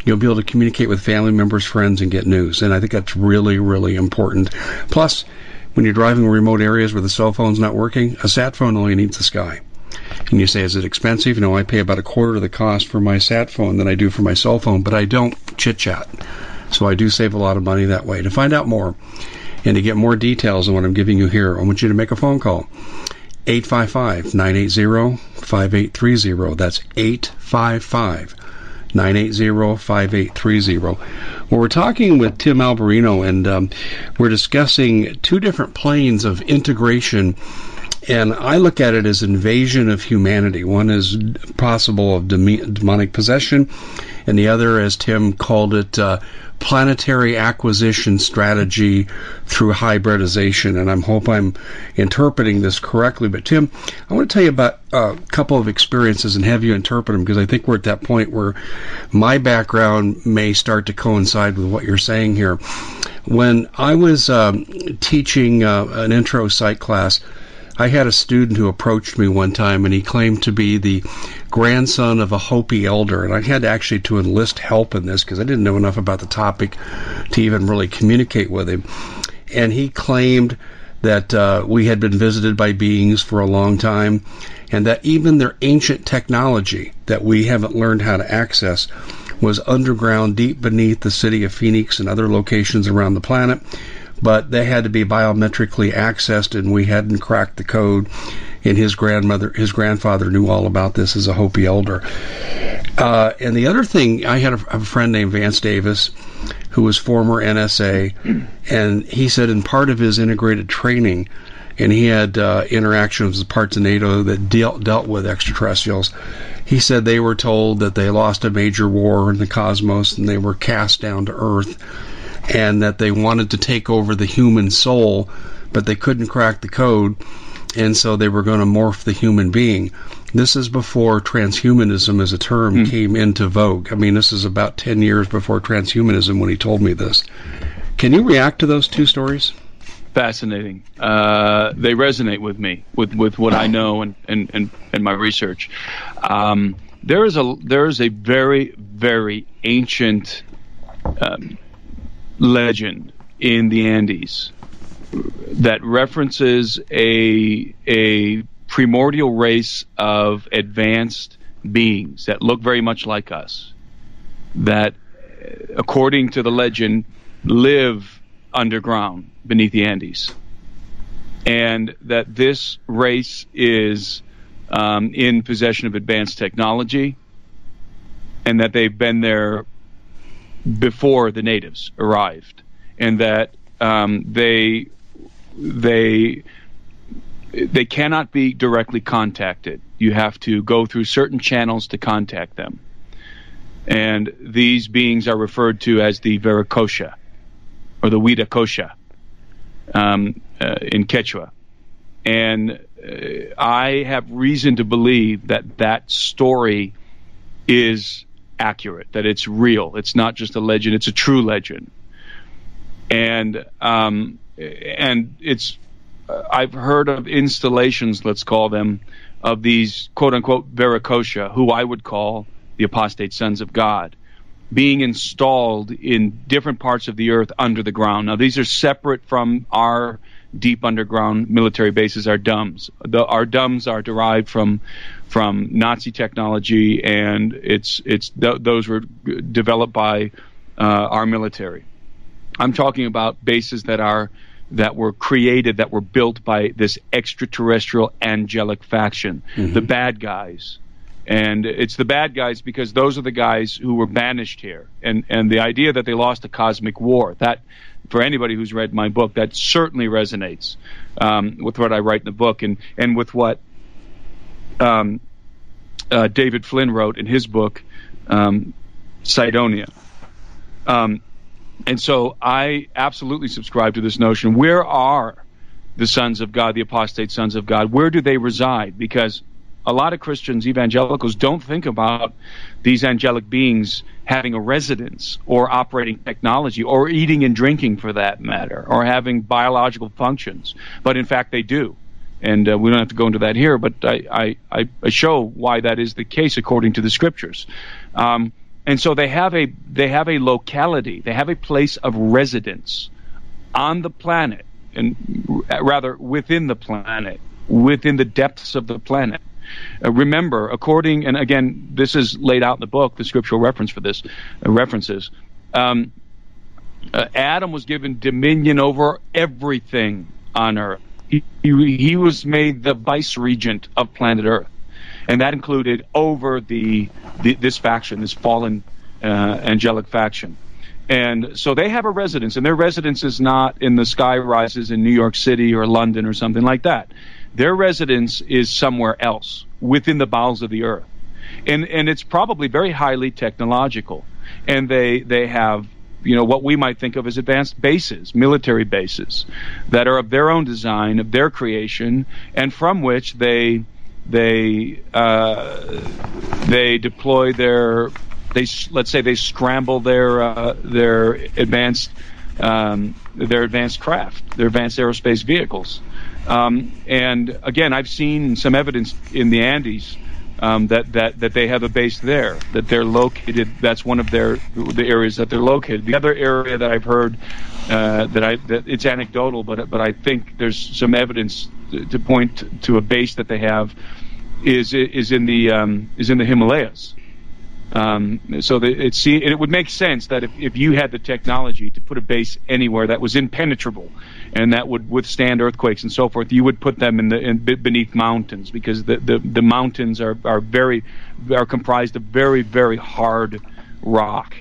you'll be able to communicate with family members, friends, and get news. And I think that's really, really important. Plus, when you're driving in remote areas where the cell phone's not working, a sat phone only needs the sky. And you say, is it expensive? No, I pay about a quarter of the cost for my sat phone than I do for my cell phone, but I don't chit chat. So I do save a lot of money that way. To find out more and to get more details on what I'm giving you here, I want you to make a phone call. 855 980 5830. That's 855 980 5830. Well, we're talking with Tim Alberino, and um, we're discussing two different planes of integration. And I look at it as invasion of humanity. One is possible of demonic possession, and the other, as Tim called it, uh, planetary acquisition strategy through hybridization. And I hope I'm interpreting this correctly. But Tim, I want to tell you about a couple of experiences and have you interpret them because I think we're at that point where my background may start to coincide with what you're saying here. When I was um, teaching uh, an intro psych class, I had a student who approached me one time and he claimed to be the grandson of a Hopi elder. And I had actually to enlist help in this because I didn't know enough about the topic to even really communicate with him. And he claimed that uh, we had been visited by beings for a long time and that even their ancient technology that we haven't learned how to access was underground deep beneath the city of Phoenix and other locations around the planet but they had to be biometrically accessed, and we hadn't cracked the code. And his grandmother, his grandfather knew all about this as a Hopi elder. Uh, and the other thing, I had a, a friend named Vance Davis, who was former NSA, and he said in part of his integrated training, and he had uh, interactions with parts of NATO that dealt dealt with extraterrestrials. He said they were told that they lost a major war in the cosmos and they were cast down to Earth and that they wanted to take over the human soul, but they couldn't crack the code, and so they were going to morph the human being. This is before transhumanism as a term mm. came into vogue. I mean, this is about 10 years before transhumanism when he told me this. Can you react to those two stories? Fascinating. Uh, they resonate with me, with, with what I know and, and, and, and my research. Um, there is a there is a very very ancient um, legend in the Andes that references a a primordial race of advanced beings that look very much like us that according to the legend live underground beneath the Andes. And that this race is um, in possession of advanced technology and that they've been there before the natives arrived, and that um, they they they cannot be directly contacted. You have to go through certain channels to contact them. And these beings are referred to as the Viracocha or the Huiracocha um, uh, in Quechua. And uh, I have reason to believe that that story is accurate, that it's real. It's not just a legend; it's a true legend. And um, and it's uh, I've heard of installations, let's call them, of these quote unquote Viracocha, who I would call the apostate sons of God, being installed in different parts of the earth under the ground. Now, these are separate from our deep underground military bases, our DUMBs. The, our DUMBs are derived from from Nazi technology, and it's it's th- those were developed by uh, our military. I'm talking about bases that are that were created, that were built by this extraterrestrial angelic faction, mm-hmm. the bad guys. And it's the bad guys because those are the guys who were banished here. And and the idea that they lost a cosmic war, that for anybody who's read my book, that certainly resonates um, with what I write in the book and, and with what um, uh, David Flynn wrote in his book, um, Cydonia. Um, and so I absolutely subscribe to this notion. Where are the sons of God, the apostate sons of God? Where do they reside? Because a lot of Christians, evangelicals, don't think about these angelic beings having a residence or operating technology or eating and drinking for that matter or having biological functions. But in fact, they do and uh, we don't have to go into that here, but I, I, I, show why that is the case according to the scriptures. Um, and so they have a they have a locality, they have a place of residence on the planet, and rather within the planet, within the depths of the planet. Uh, remember, according and again, this is laid out in the book, the scriptural reference for this uh, references. Um, uh, Adam was given dominion over everything on earth he, he was made the vice regent of planet Earth, and that included over the, the this faction, this fallen uh, angelic faction. And so they have a residence, and their residence is not in the sky rises in New York City or London or something like that. Their residence is somewhere else within the bowels of the earth. And, and it's probably very highly technological. And they, they have you know what we might think of as advanced bases, military bases, that are of their own design, of their creation, and from which they they uh, they deploy their they let's say they scramble their uh, their advanced um, their advanced craft, their advanced aerospace vehicles. Um, and again, I've seen some evidence in the Andes um, that that that they have a base there, that they're located. That's one of their the areas that they're located. The other area that I've heard uh, that I that it's anecdotal, but but I think there's some evidence to, point to a base that they have is is in the um, is in the Himalayas. Um, so the, it, it would make sense that if, if you had the technology to put a base anywhere that was impenetrable and that would withstand earthquakes and so forth, you would put them in the in, beneath mountains because the, the, the mountains are, are very are comprised of very very hard rock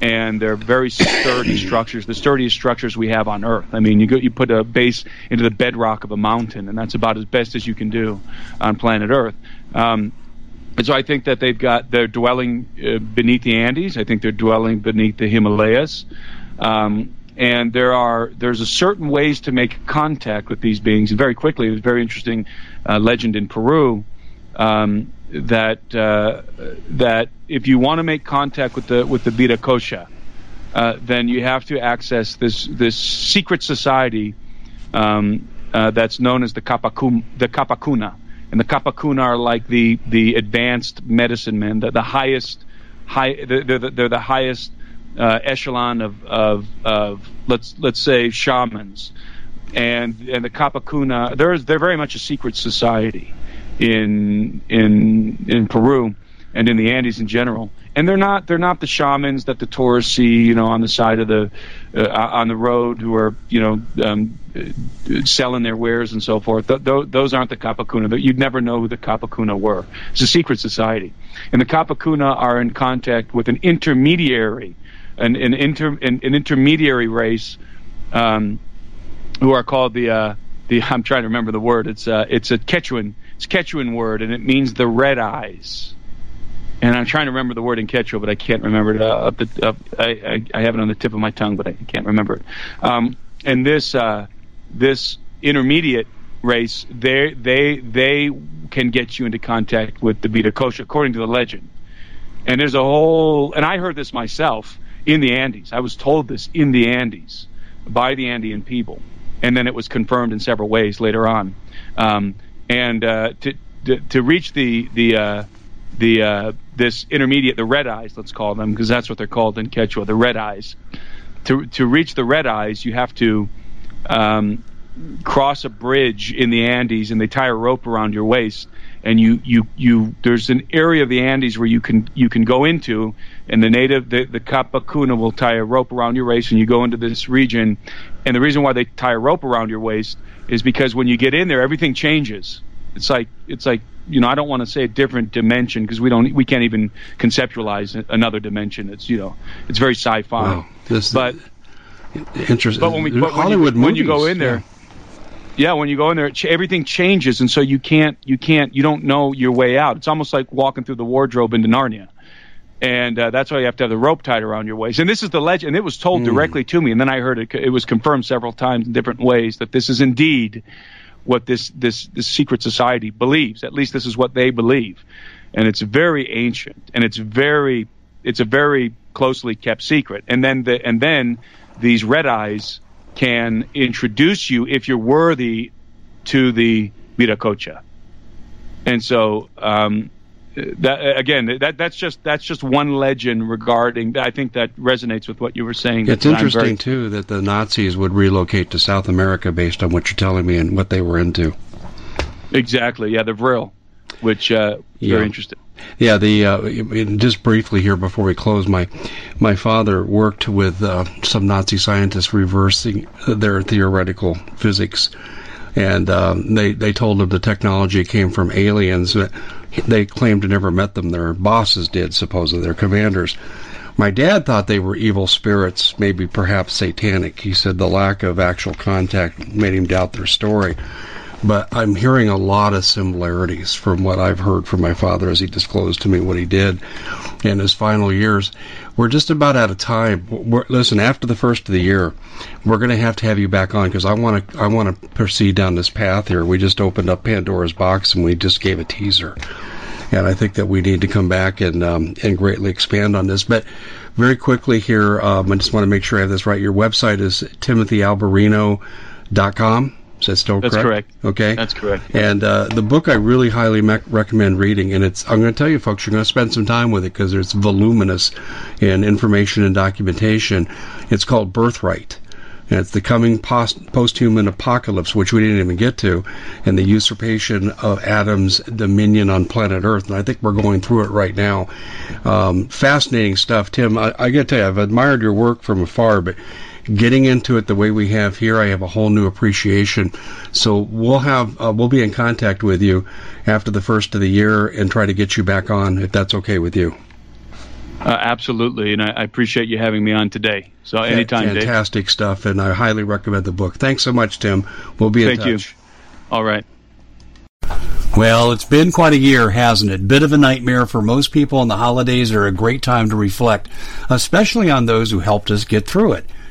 and they're very sturdy structures, the sturdiest structures we have on Earth. I mean, you go, you put a base into the bedrock of a mountain, and that's about as best as you can do on planet Earth. Um, and so I think that they've got they're dwelling uh, beneath the Andes. I think they're dwelling beneath the Himalayas. Um, and there are there's a certain ways to make contact with these beings. And very quickly, there's a very interesting uh, legend in Peru um, that uh, that if you want to make contact with the with the Viracocha, uh, then you have to access this this secret society um, uh, that's known as the Kapacum, the Kapacuna and the Kapakuna are like the the advanced medicine men, the, the highest high they're, they're, they're the highest uh, echelon of, of of let's let's say shamans, and and the Kapakuna they're they're very much a secret society in in in Peru and in the Andes in general. And they're not they're not the shamans that the tourists see, you know, on the side of the uh, on the road who are you know um, selling their wares and so forth. Th- th- those aren't the Kapakuna. You'd never know who the Kapakuna were. It's a secret society, and the Kapakuna are in contact with an intermediary, an an, inter, an, an intermediary race, um, who are called the uh, the I'm trying to remember the word. It's uh, it's a Quechuan it's a Quechuan word, and it means the red eyes and I'm trying to remember the word in Quechua, but I can't remember it. Uh, uh, I, I, I, have it on the tip of my tongue, but I can't remember it. Um, and this uh, this intermediate race, they they they can get you into contact with the Viracocha, according to the legend. And there's a whole, and I heard this myself in the Andes. I was told this in the Andes by the Andean people, and then it was confirmed in several ways later on. Um, and uh, to, to, to reach the the uh, the uh, this intermediate, the red eyes, let's call them, because that's what they're called in Quechua, the red eyes. To to reach the red eyes, you have to um, cross a bridge in the Andes, and they tie a rope around your waist, and you you you. There's an area of the Andes where you can you can go into, and the native the the Kapakuna will tie a rope around your waist, and you go into this region. And the reason why they tie a rope around your waist is because when you get in there, everything changes. It's like it's like you know, I don't want to say a different dimension because we don't, we can't even conceptualize another dimension. It's you know, it's very sci-fi. Wow. This, but interesting. But when we, but Hollywood when you, when you go in there, yeah. yeah, when you go in there, everything changes, and so you can't, you can't, you don't know your way out. It's almost like walking through the wardrobe into Narnia. And uh, that's why you have to have the rope tied around your waist. And this is the legend. And it was told mm. directly to me. And then I heard it. It was confirmed several times in different ways that this is indeed what this this this secret society believes. At least this is what they believe, and it's very ancient and it's very it's a very closely kept secret. And then the and then these red eyes can introduce you if you're worthy to the Viracocha. And so um, that again that that's just that's just one legend regarding I think that resonates with what you were saying. It's interesting very, too that the Nazis would relocate to South America based on what you're telling me and what they were into. Exactly. Yeah, the Vril, which uh, yeah. very interesting. Yeah, the uh, just briefly here before we close, my my father worked with uh, some Nazi scientists reversing their theoretical physics and um, they they told him the technology came from aliens. They claimed to never met them. Their bosses did, supposedly their commanders. My dad thought they were evil spirits, maybe perhaps satanic. He said the lack of actual contact made him doubt their story. But I'm hearing a lot of similarities from what I've heard from my father as he disclosed to me what he did in his final years. We're just about out of time. We're, listen, after the first of the year, we're going to have to have you back on because I want to I want to proceed down this path here. We just opened up Pandora's box and we just gave a teaser, and I think that we need to come back and um, and greatly expand on this. But very quickly here, um, I just want to make sure I have this right. Your website is timothyalberino.com. Is that still That's correct? correct. Okay. That's correct. And uh, the book I really highly me- recommend reading, and it's I'm going to tell you folks, you're going to spend some time with it because it's voluminous in information and documentation. It's called Birthright. And it's the coming post- post-human apocalypse, which we didn't even get to, and the usurpation of Adam's dominion on planet Earth. And I think we're going through it right now. Um, fascinating stuff, Tim. I, I got to tell you, I've admired your work from afar, but getting into it the way we have here, I have a whole new appreciation. So we'll have uh, we'll be in contact with you after the first of the year and try to get you back on if that's okay with you. Uh, absolutely, and I, I, appreciate you having me on today. So anytime, fantastic Dave. stuff, and I highly recommend the book. Thanks so much, Tim. We'll be in Thank touch. you. All right. Well, it's been quite a year, hasn't it? Bit of a nightmare for most people, and the holidays are a great time to reflect, especially on those who helped us get through it.